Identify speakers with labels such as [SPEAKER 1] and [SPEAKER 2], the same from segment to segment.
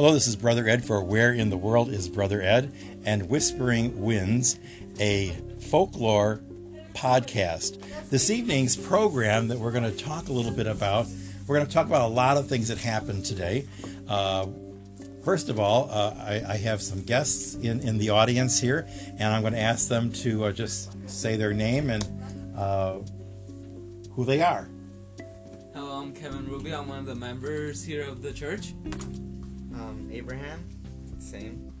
[SPEAKER 1] Hello, this is Brother Ed for Where in the World is Brother Ed and Whispering Winds, a folklore podcast. This evening's program that we're going to talk a little bit about, we're going to talk about a lot of things that happened today. Uh, first of all, uh, I, I, have some guests in, in the audience here, and I'm going to ask them to uh, just say their name and uh, who they are.
[SPEAKER 2] Hello, I'm Kevin Ruby. I'm one of the members here of the church.
[SPEAKER 3] Um, Abraham, same.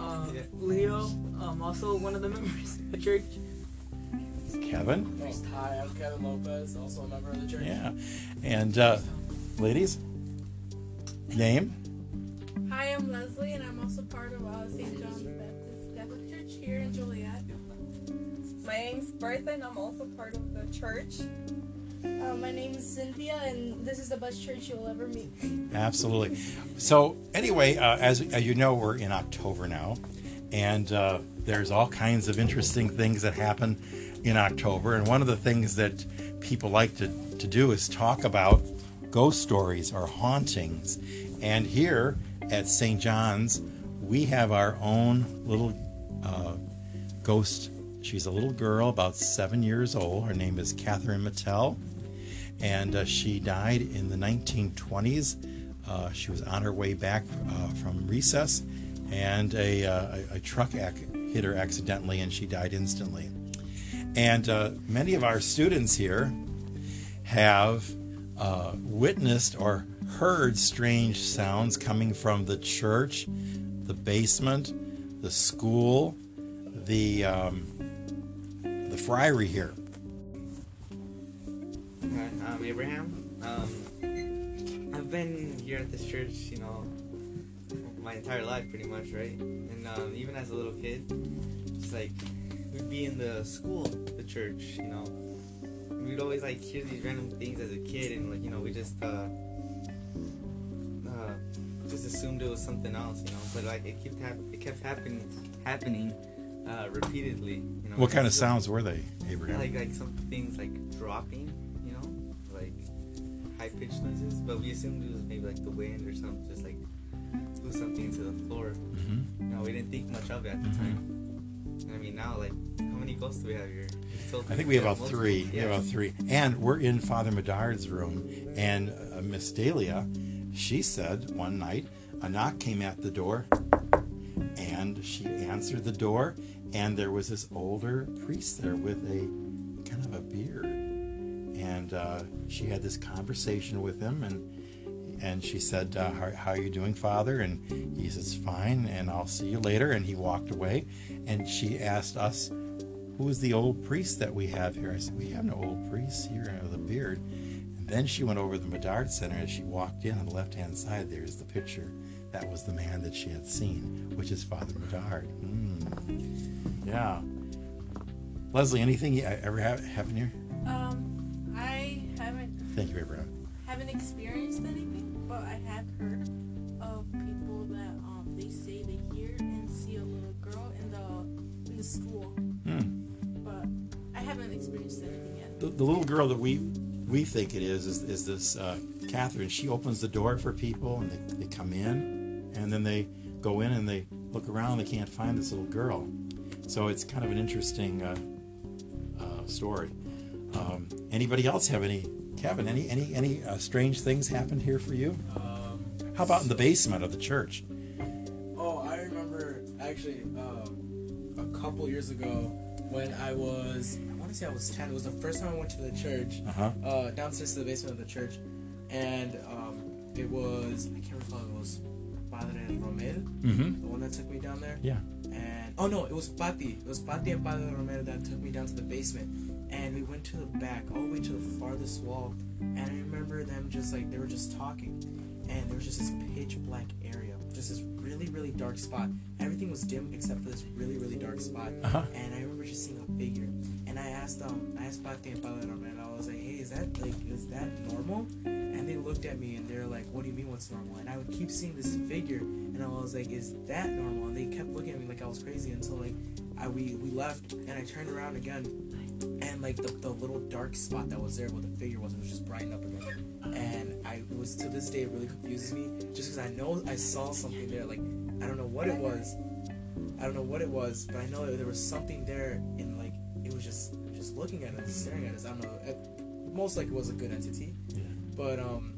[SPEAKER 4] Uh, Leo, I'm also one of the members of the church.
[SPEAKER 1] Kevin.
[SPEAKER 5] Hi, I'm Kevin Lopez, also a member of the church.
[SPEAKER 1] Yeah, and uh, ladies, name.
[SPEAKER 6] Hi, I'm Leslie, and I'm also part of uh, St. John the Baptist Catholic Church here in Joliet.
[SPEAKER 7] My name's Bertha, and I'm also part of the church.
[SPEAKER 8] Uh, my name is Cynthia, and this is the best church you'll ever meet.
[SPEAKER 1] Absolutely. So, anyway, uh, as, as you know, we're in October now, and uh, there's all kinds of interesting things that happen in October. And one of the things that people like to, to do is talk about ghost stories or hauntings. And here at St. John's, we have our own little uh, ghost. She's a little girl, about seven years old. Her name is Catherine Mattel and uh, she died in the 1920s. Uh, she was on her way back uh, from recess, and a, uh, a, a truck ac- hit her accidentally, and she died instantly. And uh, many of our students here have uh, witnessed or heard strange sounds coming from the church, the basement, the school, the um, the friary here.
[SPEAKER 3] I'm Abraham. Um, I've been here at this church, you know, my entire life pretty much, right? And um, even as a little kid, it's like we'd be in the school, the church, you know. We'd always like hear these random things as a kid, and like you know, we just uh, uh, just assumed it was something else, you know. But like it kept hap- it kept happening, happening uh, repeatedly. You know.
[SPEAKER 1] What kind of
[SPEAKER 3] So-
[SPEAKER 1] sounds were they, Abraham?
[SPEAKER 3] like like some things like dropping, you know, like high pitched noises. But we assumed it was maybe like the wind or something, just like blew something into the floor.
[SPEAKER 1] hmm
[SPEAKER 3] You know, we didn't think much of it at the
[SPEAKER 1] Mhm.
[SPEAKER 3] time. I mean, now like how many ghosts do we have here?
[SPEAKER 1] I think we have about
[SPEAKER 3] multiple.
[SPEAKER 1] three. We have about three. And we're in Father Medard's room, and uh, Miss Dahlia, she said one night a knock came at the door, and she answered the door, and there was this older priest there with a kind of a beard, and uh, she had this conversation with him, and and she said, uh, how, "How are you doing, Father?" And he says, "Fine," and I'll see you later. And he walked away, and she asked us who is the old priest that we have here? I said, we have no old priest here with a beard. And then she went over to the Medard Center. As she walked in on the left hand side, there's the picture. That was the man that she had seen, which is Father Medard. Mm. Yeah. Leslie, anything you ever have happen here?
[SPEAKER 6] Um, I haven't
[SPEAKER 1] Thank you, Abraham.
[SPEAKER 6] haven't experienced anything, but I have heard of people that um they say they hear and see a little girl in the in the school,
[SPEAKER 1] Hmm.
[SPEAKER 6] but I haven't experienced anything yet.
[SPEAKER 1] The, the little girl that we we think it is is, is this uh, Catherine. She opens the door for people, and they, they come in, and then they go in and they look around. They can't find this little girl, so it's kind of an interesting uh, uh, story. Um, anybody else have any? Kevin, any any any uh, strange things happened here for you?
[SPEAKER 5] Um,
[SPEAKER 1] How about in the basement of the church?
[SPEAKER 5] oh, I remember actually um, a couple years ago when I was, I want to say I was 10. It was the first time I went to the church,
[SPEAKER 1] Uh huh.
[SPEAKER 5] uh, downstairs to the basement of the church. And um, it was, I can't recall, it was Padre Romero,
[SPEAKER 1] Mm-hmm.
[SPEAKER 5] the one that took me down there.
[SPEAKER 1] Yeah.
[SPEAKER 5] And oh no, it was Pati. It was Pati and Padre Romero that took me down to the basement. And we went to the back, all the way to the farthest wall. And I remember them just like they were just talking. And there was just this pitch black area. Just this really, really dark spot. Everything was dim except for this really, really dark spot.
[SPEAKER 1] Uh-huh.
[SPEAKER 5] And I remember just seeing a figure. And I asked um I asked Pati and Padre and I was like, Hey, is that like is that normal? And they looked at me and they're like, What do you mean what's normal? And I would keep seeing this figure and I was like, Is that normal? And they kept looking at me like I was crazy until like I we, we left and I turned around again and like the, the little dark spot that was there where the figure was, it was just brightened up again. And I it was to this day it really confuses me, just because I know I saw something there. Like I don't know what it was. I don't know what it was, but I know there was something there, and like it was just just looking at us, staring at us. I don't know. It, most likely it was a good entity,
[SPEAKER 1] Yeah.
[SPEAKER 5] but um,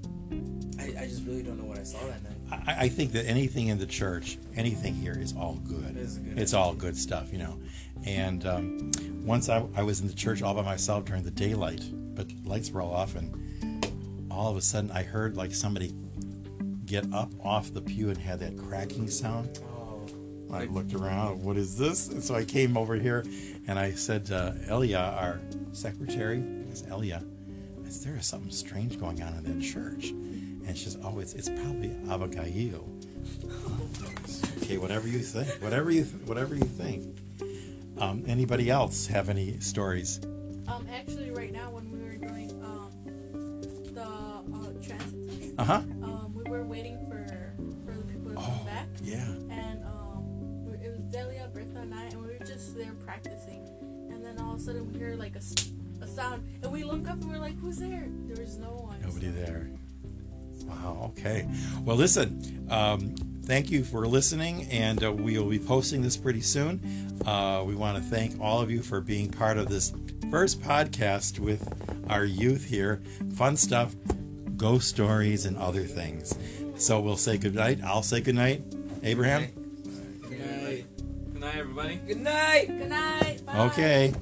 [SPEAKER 5] I, I just really don't know what I saw that night.
[SPEAKER 1] I, I think that anything in the church, anything here is all good.
[SPEAKER 5] It is good
[SPEAKER 1] it's all good stuff, you know. And um, once I, I was in the church all by myself during the daylight, but lights were all off, and all of a sudden I heard like somebody get up off the pew and had that cracking sound.
[SPEAKER 5] Oh,
[SPEAKER 1] I looked around. What is this? And so I came over here, and I said, uh, "Elia, our secretary, is Elia. is said, there is something strange going on in that church." And she says, "Oh, it's it's probably Abigail." okay, whatever you think, whatever you whatever you think. Um, anybody else have any stories?
[SPEAKER 6] Um, actually, transit test,
[SPEAKER 1] Uh huh.
[SPEAKER 6] um, we were waiting for for the people to
[SPEAKER 1] Oh,
[SPEAKER 6] come back,
[SPEAKER 1] yeah.
[SPEAKER 6] and um, it was Delia, Bertha, and I, and we were just there practicing, and then all of a sudden we hear like a, s- a sound, and we look up and we're like, "Who's there?" There was no one.
[SPEAKER 1] Nobody there. Wow. Okay. Well, listen. Um, thank you for listening, and uh, we will be posting this pretty soon. Uh, we want to thank all of you for being part of this first podcast with our youth here. Fun stuff, ghost stories, and other things. So we'll say good night. I'll say good night. Abraham.
[SPEAKER 3] Good night, everybody.
[SPEAKER 2] Good night.
[SPEAKER 6] Good night. Bye.
[SPEAKER 1] Okay.